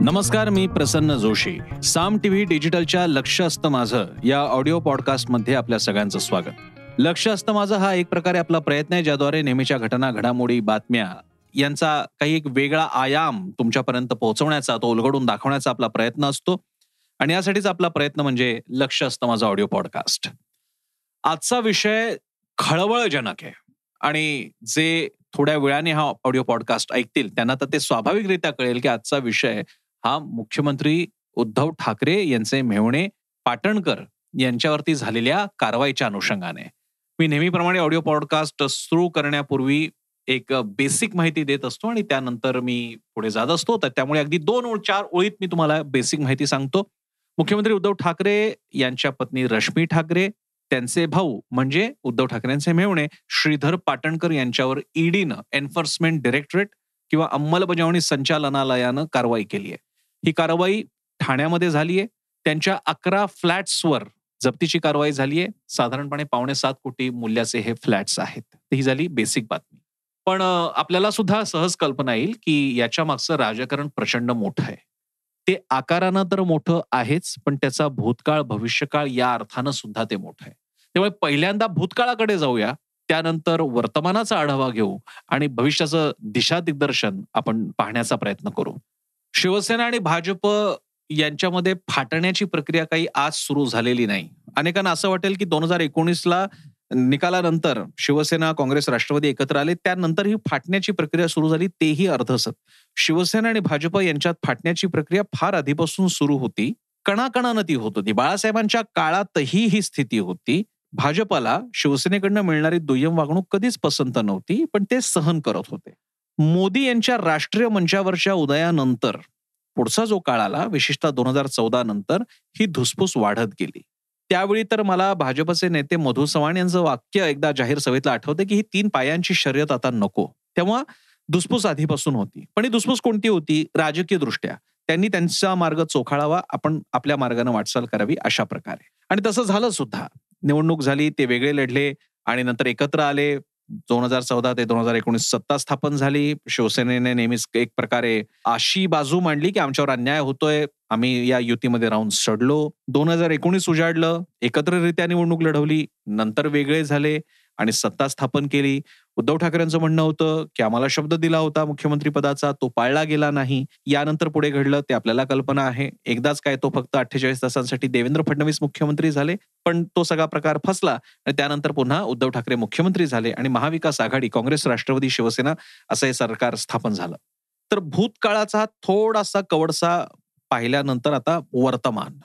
नमस्कार मी प्रसन्न जोशी. साम टीव्ही डिजिटलच्या लक्ष असतं माझं या ऑडिओ पॉडकास्टमध्ये आपल्या सगळ्यांचं स्वागत. लक्ष असतं माझं हा एक प्रकारे आपला प्रयत्न आहे ज्याद्वारे नेहमीच्या घटना घडामोडी बातम्या यांचा काही एक वेगळा आयाम तुमच्यापर्यंत पोहोचवण्याचा तो उलगडून दाखवण्याचा आपला प्रयत्न असतो. आणि यासाठीच आपला प्रयत्न म्हणजे लक्ष असतं माझं ऑडिओ पॉडकास्ट. आजचा विषय खळबळजनक आहे. आणि जे थोड्या वेळाने हा ऑडिओ पॉडकास्ट ऐकतील त्यांना तर ते स्वाभाविकरित्या कळेल की आजचा विषय हा मुख्यमंत्री उद्धव ठाकरे यांचे मेहणे पाटणकर यांच्यावरती झालेल्या कारवाईच्या अनुषंगाने. मी नेहमीप्रमाणे ऑडिओ पॉडकास्ट सुरू करण्यापूर्वी एक बेसिक माहिती देत असतो आणि त्यानंतर मी पुढे जात असतो. तर त्यामुळे अगदी दोन ओळ चार ओळीत मी तुम्हाला बेसिक माहिती सांगतो. मुख्यमंत्री उद्धव ठाकरे यांच्या पत्नी रश्मी ठाकरे त्यांचे भाऊ म्हणजे उद्धव ठाकरेंचे मेवणे श्रीधर पाटणकर यांच्यावर ईडीनं एन्फोर्समेंट डिरेक्टरेट किंवा अंमलबजावणी संचालनालयानं कारवाई केली आहे. ही कारवाई ठाण्यामध्ये झाली आहे. त्यांच्या अकरा फ्लॅट्सवर जप्तीची कारवाई झाली आहे. साधारणपणे पावणे सात कोटी मूल्याचे हे फ्लॅट्स आहेत. ही झाली बेसिक बातमी. पण आपल्याला सुद्धा सहज कल्पना येईल की याच्या मागचं राजकारण प्रचंड मोठं आहे. ते आकारानं तर मोठं आहेच पण त्याचा भूतकाळ भविष्यकाळ या अर्थानं सुद्धा ते मोठं आहे. त्यामुळे पहिल्यांदा भूतकाळाकडे जाऊया त्यानंतर वर्तमानाचा आढावा घेऊ आणि भविष्याचं दिशा दिग्दर्शन आपण पाहण्याचा प्रयत्न करू. शिवसेना आणि भाजप यांच्यामध्ये फाटण्याची प्रक्रिया काही आज सुरू झालेली नाही. अनेकांना असं वाटेल की दोन हजार एकोणीसला निकालानंतर शिवसेना काँग्रेस राष्ट्रवादी एकत्र आले त्यानंतर ही फाटण्याची प्रक्रिया सुरू झाली तेही अर्धसत शिवसेना आणि भाजप यांच्यात फाटण्याची प्रक्रिया फार आधीपासून सुरू होती. कणाकणानं ती होत होती. बाळासाहेबांच्या काळातही ही स्थिती होती. भाजपाला शिवसेनेकडनं मिळणारी दुय्यम वागणूक कधीच पसंत नव्हती पण ते सहन करत होते. मोदी यांच्या राष्ट्रीय मंचावरच्या उदयानंतर पुढचा जो काळ आला विशेषतः दोन हजार चौदा नंतर ही धुसफूस वाढत गेली. त्यावेळी तर मला भाजपचे नेते मधु चव्हाण यांचं वाक्य एकदा जाहीर सभेतला आठवते की ही तीन पायांची शर्यत आता नको. तेव्हा धुसफूस आधीपासून होती. पण ही धुसफूस कोणती होती? राजकीय दृष्ट्या त्यांनी त्यांचा मार्ग चोखाळावा आपण आपल्या मार्गाने वाटचाल करावी अशा प्रकारे. आणि तसं झालं सुद्धा. निवडणूक झाली ते वेगळे लढले आणि नंतर एकत्र आले. दोन हजार चौदा ते दोन हजार एकोणीस सत्ता स्थापन झाली. शिवसेनेने नेहमीच एक प्रकारे अशी बाजू मांडली की आमच्यावर अन्याय होतोय. आम्ही या युतीमध्ये राहून सडलो. दोन हजार एकोणीस उजाडलं. एकत्ररित्या निवडणूक लढवली. नंतर वेगळे झाले. आणि सत्ता स्थापन केली. उद्धव ठाकरेंचं म्हणणं होतं की आम्हाला शब्द दिला होता मुख्यमंत्री पदाचा तो पाळला गेला नाही. यानंतर पुढे घडलं ते आपल्याला कल्पना आहे. एकदाच काय तो फक्त अठ्ठेचाळीस तासांसाठी देवेंद्र फडणवीस मुख्यमंत्री झाले पण तो सगळा प्रकार फसला. आणि त्यानंतर पुन्हा उद्धव ठाकरे मुख्यमंत्री झाले आणि महाविकास आघाडी काँग्रेस राष्ट्रवादी शिवसेना असं हे सरकार स्थापन झालं. तर भूतकाळाचा थोडासा कवडसा पाहिल्यानंतर आता वर्तमान.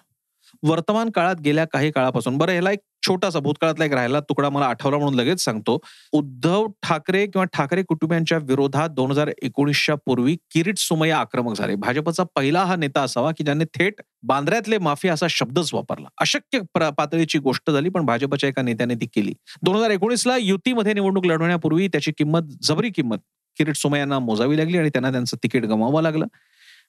वर्तमान काळात गेल्या काही काळापासून बरं ह्याला एक छोटासा भूतकाळातला एक राहिला तुकडा मला आठवला म्हणून लगेच सांगतो. उद्धव ठाकरे किंवा ठाकरे कुटुंबियांच्या विरोधात दोन हजार एकोणीसच्या पूर्वी किरीट सुमया आक्रमक झाले. भाजपचा पहिला हा नेता असावा की ज्याने थेट बांद्र्यातले माफी असा शब्दच वापरला. अशक्य पातळीची गोष्ट झाली पण भाजपच्या एका नेत्याने ती केली. दोन हजार एकोणीसला युतीमध्ये निवडणूक लढवण्यापूर्वी त्याची किंमत जबरी किंमत किरीट सोमय्यांना मोजावी लागली आणि त्यांना त्यांचं तिकीट गमावं लागलं.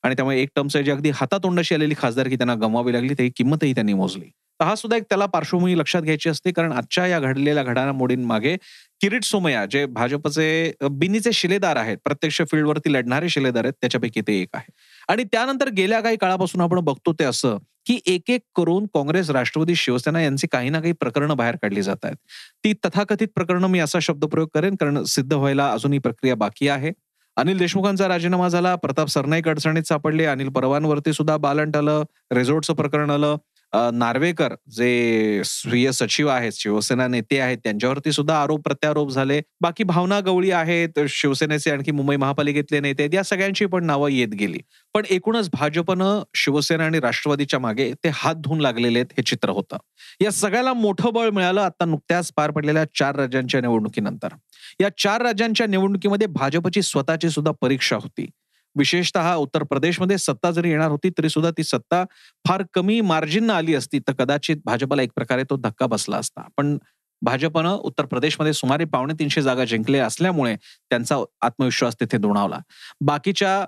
आणि त्यामुळे एक टर्म जी अगदी हातातोंडाशी आलेली खासदारकी त्यांना गमवावी लागली त्याची किंमतही त्यांनी मोजली. तर हा सुद्धा एक त्याला पार्श्वभूमी लक्षात घ्यायची असते कारण आजच्या या घडलेल्या घडामोडींमागे किरीट सोमया जे भाजपचे बिनीचे शिलेदार आहेत प्रत्यक्ष फील्डवरती लढणारे शिलेदार आहेत त्याच्यापैकी ते एक आहे. आणि त्यानंतर गेल्या काही काळापासून आपण बघतो ते असं की एक एक करून काँग्रेस राष्ट्रवादी शिवसेना यांची काही ना काही प्रकरणं बाहेर काढली जात आहेत. ती तथाकथित प्रकरणं मी असा शब्दप्रयोग करेन कारण सिद्ध व्हायला अजूनही प्रक्रिया बाकी आहे. अनिल देशमुखांचा राजीनामा झाला प्रताप सरनाईक अडचणीत सापडले अनिल परवानवरती सुद्धा बालंट आलं रेझोर्टचं प्रकरण आलं. नार्वेकर जे स्वीय सचिव आहेत शिवसेना नेते आहेत त्यांच्यावरती सुद्धा आरोप प्रत्यारोप झाले. बाकी भावना गवळी आहेत शिवसेनेचे आणखी मुंबई महापालिकेतले नेते आहेत या सगळ्यांची पण नावं येत गेली. पण एकूणच भाजपनं शिवसेना आणि राष्ट्रवादीच्या मागे ते हात धुवून लागलेले आहेत हे चित्र होतं. या सगळ्याला मोठं बळ मिळालं आता नुकत्याच पार पडलेल्या चार राज्यांच्या निवडणुकीनंतर. या चार राज्यांच्या निवडणुकीमध्ये भाजपची स्वतःची सुद्धा परीक्षा होती. विशेषतः उत्तर प्रदेशमध्ये सत्ता जरी येणार होती तरी सुद्धा ती सत्ता फार कमी मार्जिन आली असती. तर कदाचित भाजपला एक प्रकारे तो धक्का बसला असता. पण भाजपनं उत्तर प्रदेशमध्ये सुमारे पावणे तीनशे जागा जिंकल्या असल्यामुळे त्यांचा आत्मविश्वास तिथे दुणावला. बाकीच्या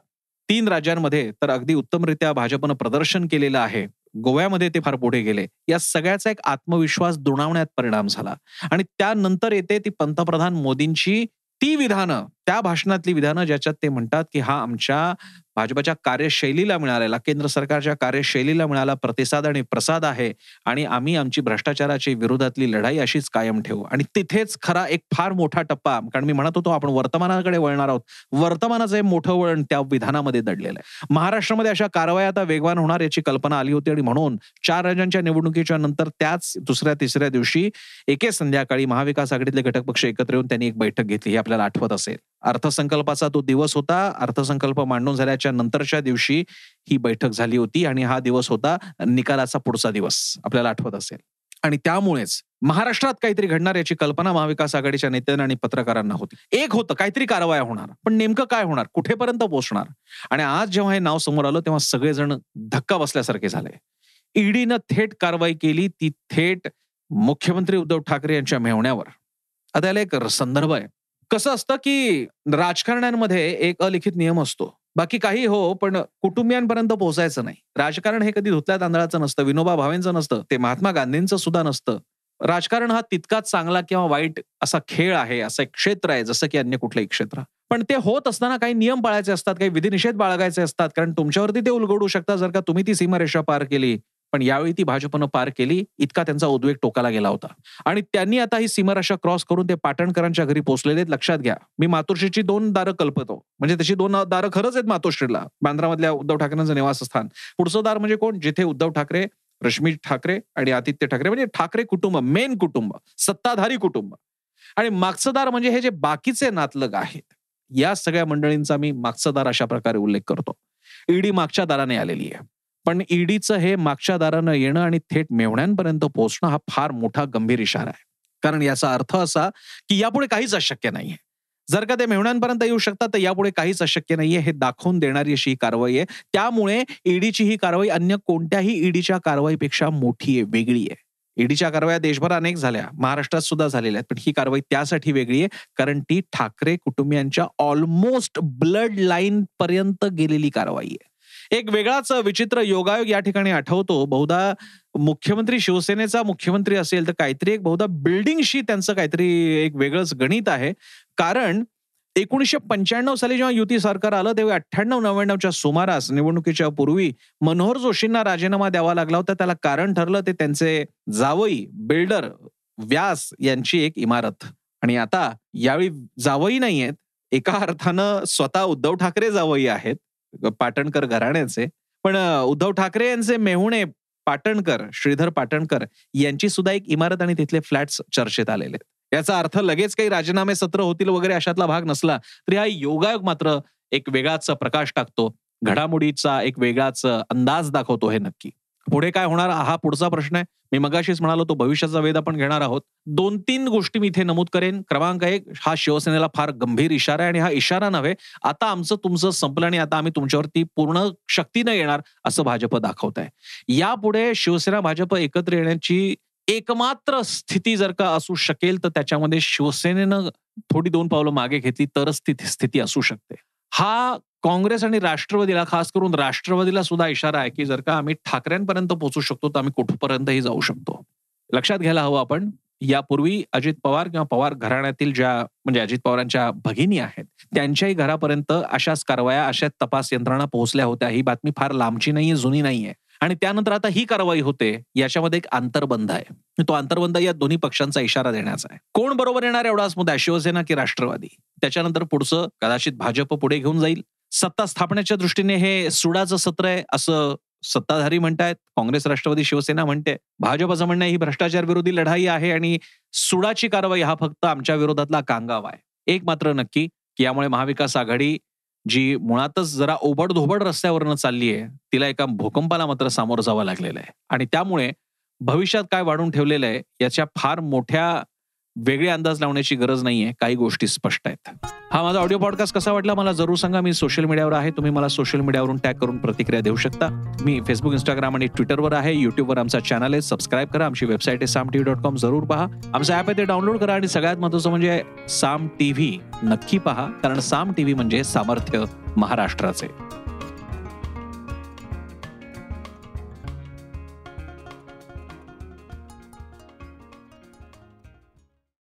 तीन राज्यांमध्ये तर अगदी उत्तमरित्या भाजपनं प्रदर्शन केलेलं आहे. गोव्यामध्ये ते फार पुढे गेले. या सगळ्याचा एक आत्मविश्वास दुणावण्यात परिणाम झाला. आणि त्यानंतर येते ती पंतप्रधान मोदींची ती विधानं त्या भाषणातली विधानं ज्याच्यात ते म्हणतात की हा आमच्या भाजपच्या कार्यशैलीला मिळालेला केंद्र सरकारच्या कार्यशैलीला मिळाला प्रतिसाद आणि प्रसाद आहे आणि आम्ही आमची भ्रष्टाचाराची विरोधातली लढाई अशीच कायम ठेवू. आणि तिथेच खरा एक फार मोठा टप्पा कारण मी म्हणत होतो आपण वर्तमानाकडे वळणार आहोत. वर्तमानाचं हे मोठं वळण त्या विधानामध्ये दडलेलं आहे. महाराष्ट्रामध्ये अशा कारवाया आता वेगवान होणार याची कल्पना आली होती आणि म्हणून चार राज्यांच्या निवडणुकीच्या नंतर त्याच दुसऱ्या तिसऱ्या दिवशी एके संध्याकाळी महाविकास आघाडीतले घटक पक्ष एकत्र येऊन त्यांनी एक बैठक घेतली हे आपल्याला आठवत असेल. अर्थसंकल्पाचा तो दिवस होता. अर्थसंकल्प मांडून झाल्याच्या नंतरच्या दिवशी ही बैठक झाली होती आणि हा दिवस होता निकालाचा पुढचा दिवस आपल्याला आठवत असेल. आणि त्यामुळेच महाराष्ट्रात काहीतरी घडणार याची कल्पना महाविकास आघाडीच्या नेत्यांना आणि पत्रकारांना होती. एक होतं काहीतरी कारवाया होणार पण नेमकं काय होणार कुठेपर्यंत पोहोचणार? आणि आज जेव्हा हे नाव समोर आलं तेव्हा सगळेजण धक्का बसल्यासारखे झाले. ईडीनं थेट कारवाई केली ती थेट मुख्यमंत्री उद्धव ठाकरे यांच्या मेहण्यावर. आता याला एक संदर्भ आहे. कसं असतं की राजकारण्यांमध्ये एक अलिखित नियम असतो. बाकी काही हो पण कुटुंबियांपर्यंत पोहोचायचं नाही. राजकारण हे कधी धुतल्या तांदळाचं नसतं विनोबा भावेंचं नसतं ते महात्मा गांधींचं सुद्धा नसतं. राजकारण हा तितकाच चांगला किंवा वाईट असा खेळ आहे असं एक क्षेत्र आहे जसं की अन्य कुठलंही क्षेत्र. पण ते होत असताना काही नियम पाळायचे असतात काही विधिनिषेध बाळगायचे असतात कारण तुमच्यावरती ते उलगडू शकता जर का तुम्ही ती सीमारेषा पार केली. पण यावेळी ती भाजपनं पार केली इतका त्यांचा उद्वेग टोकाला गेला होता. आणि त्यांनी आता ही सीमारेषा क्रॉस करून ते पाटणकरांच्या घरी पोहोचलेले लक्षात घ्या. मी मातोश्रीची दोन दारं कल्पतो. म्हणजे तशी दोन दारं खरंच आहेत मातोश्रीला. बांद्रामधल्या उद्धव ठाकरेंचं निवासस्थान. पुढचं दार म्हणजे कोण? जिथे उद्धव ठाकरे रश्मी ठाकरे आणि आदित्य ठाकरे म्हणजे ठाकरे कुटुंब मेन कुटुंब सत्ताधारी कुटुंब. आणि मागचं दार म्हणजे हे जे बाकीचे नातलग आहेत या सगळ्या मंडळींचा मी मागचं दार अशा प्रकारे उल्लेख करतो. ईडी मागच्या दाराने आलेली आहे. पण ईडीचं हे मागच्या दारानं येणं आणि थेट मेवण्यांपर्यंत पोहोचणं हा फार मोठा गंभीर इशारा आहे. कारण याचा अर्थ असा की यापुढे काहीच अशक्य नाहीये. जर का ते मेहण्यांपर्यंत येऊ शकतात तर यापुढे काहीच अशक्य नाहीये हे दाखवून देणारी अशी ही कारवाई आहे. त्यामुळे ईडीची ही कारवाई अन्य कोणत्याही ईडीच्या कारवाईपेक्षा मोठी आहे वेगळी आहे. ईडीच्या कारवाया देशभर अनेक झाल्या महाराष्ट्रात सुद्धा झालेल्या आहेत पण ही कारवाई त्यासाठी वेगळी आहे कारण ती ठाकरे कुटुंबियांच्या ऑलमोस्ट ब्लड लाईन पर्यंत गेलेली कारवाई आहे. एक वेगळाच विचित्र योगायोग या ठिकाणी आठवतो. बहुधा मुख्यमंत्री शिवसेनेचा मुख्यमंत्री असेल तर काहीतरी एक बहुधा बिल्डिंगशी त्यांचं काहीतरी एक वेगळंच गणित आहे. कारण एकोणीसशे पंच्याण्णव साली जेव्हा युती सरकार आलं तेव्हा अठ्ठ्याण्णव नव्याण्णवच्या सुमारास निवडणुकीच्या पूर्वी मनोहर जोशींना राजीनामा द्यावा लागला होता. त्याला कारण ठरलं ते त्यांचे जावई बिल्डर व्यास यांची एक इमारत. आणि आता यावेळी जावई नाहीयेत. एका अर्थानं स्वतः उद्धव ठाकरे जावई आहेत. पाटणकर घराण्याचे. पण उद्धव ठाकरे यांचे मेहुणे पाटणकर श्रीधर पाटणकर यांची सुद्धा एक इमारत आणि तिथले फ्लॅट्स चर्चेत आलेले आहेत. याचा अर्थ लगेच काही राजीनामे सत्र होतील वगैरे अशातला भाग नसला तरी हा योगायोग मात्र एक वेगळाच प्रकाश टाकतो. घडामोडीचा एक वेगळाच अंदाज दाखवतो हे नक्की. पुढे काय होणार हा पुढचा प्रश्न आहे. मी मगाशीच म्हणालो तो भविष्याचा वेध आपण घेणार आहोत. दोन तीन गोष्टी मी इथे नमूद करेन. क्रमांक एक हा शिवसेनेला फार गंभीर इशारा आहे आणि हा इशारा नव्हे आता आमचं तुमचं संपलं आणि आता आम्ही तुमच्यावरती पूर्ण शक्तीनं येणार असं भाजप दाखवत आहे यापुढे शिवसेना भाजप एकत्र येण्याची एकमात्र स्थिती जर का असू शकेल तर त्याच्यामध्ये शिवसेनेनं थोडी दोन पावलं मागे घेतली तरच ती स्थिती असू शकते. हा काँग्रेस आणि राष्ट्रवादीला खास करून राष्ट्रवादीला सुद्धा इशारा आहे की जर का आम्ही ठाकरेंपर्यंत पोहोचू शकतो तर आम्ही कुठपर्यंतही जाऊ शकतो. लक्षात घ्यायला हवं आपण यापूर्वी अजित पवार किंवा पवार घराण्यातील ज्या म्हणजे अजित पवारांच्या भगिनी आहेत त्यांच्याही घरापर्यंत अशाच कारवाया अशाच तपास यंत्रणा पोहोचल्या होत्या. ही बातमी फार लांबची नाहीये जुनी नाहीये. आणि त्यानंतर आता ही कारवाई होते याच्यामध्ये एक आंतरबंध आहे. तो आंतरबंध या दोन्ही पक्षांचा इशारा देण्याचा आहे. कोण बरोबर येणार एवढाच मुद्दा शिवसेना की राष्ट्रवादी? त्याच्यानंतर पुढचं कदाचित भाजप पुढे घेऊन जाईल. सत्ता स्थापनेच्या दृष्टीने हे सुडाचं सत्र आहे असं सत्ताधारी म्हणतायत. काँग्रेस राष्ट्रवादी शिवसेना म्हणते. भाजपचं म्हणणं ही भ्रष्टाचार विरोधी लढाई आहे आणि सुडाची कारवाई हा फक्त आमच्या विरोधातला कांगाव आहे. एक मात्र नक्की की यामुळे महाविकास आघाडी जी मुळातच जरा ओबड धोबड रस्त्यावरनं चालली आहे तिला एका भूकंपाला मात्र सामोरं जावं लागलेलं आहे. आणि त्यामुळे भविष्यात काय वाढून ठेवलेलं आहे याच्या फार मोठ्या वेगळे अंदाज लावण्याची गरज नाहीये. काही गोष्टी स्पष्ट आहेत. हा माझा ऑडिओ पॉडकास्ट कसा वाटला मला जरूर सांगा. मी सोशल मीडियावर आहे. तुम्ही मला सोशल मीडियावरून टॅग करून प्रतिक्रिया देऊ शकता. मी फेसबुक इंस्टाग्राम आणि ट्विटरवर आहे. युट्यूबवर आमचा चॅनल आहे. सबस्क्राईब करा. आमची वेबसाईट आहे साम टीव्ही डॉट कॉम जरूर पहा. आमचं ऍप आहे ते डाउनलोड करा आणि सगळ्यात महत्वाचं म्हणजे साम टीव्ही नक्की पहा. कारण साम टीव्ही म्हणजे सामर्थ्य महाराष्ट्राचे.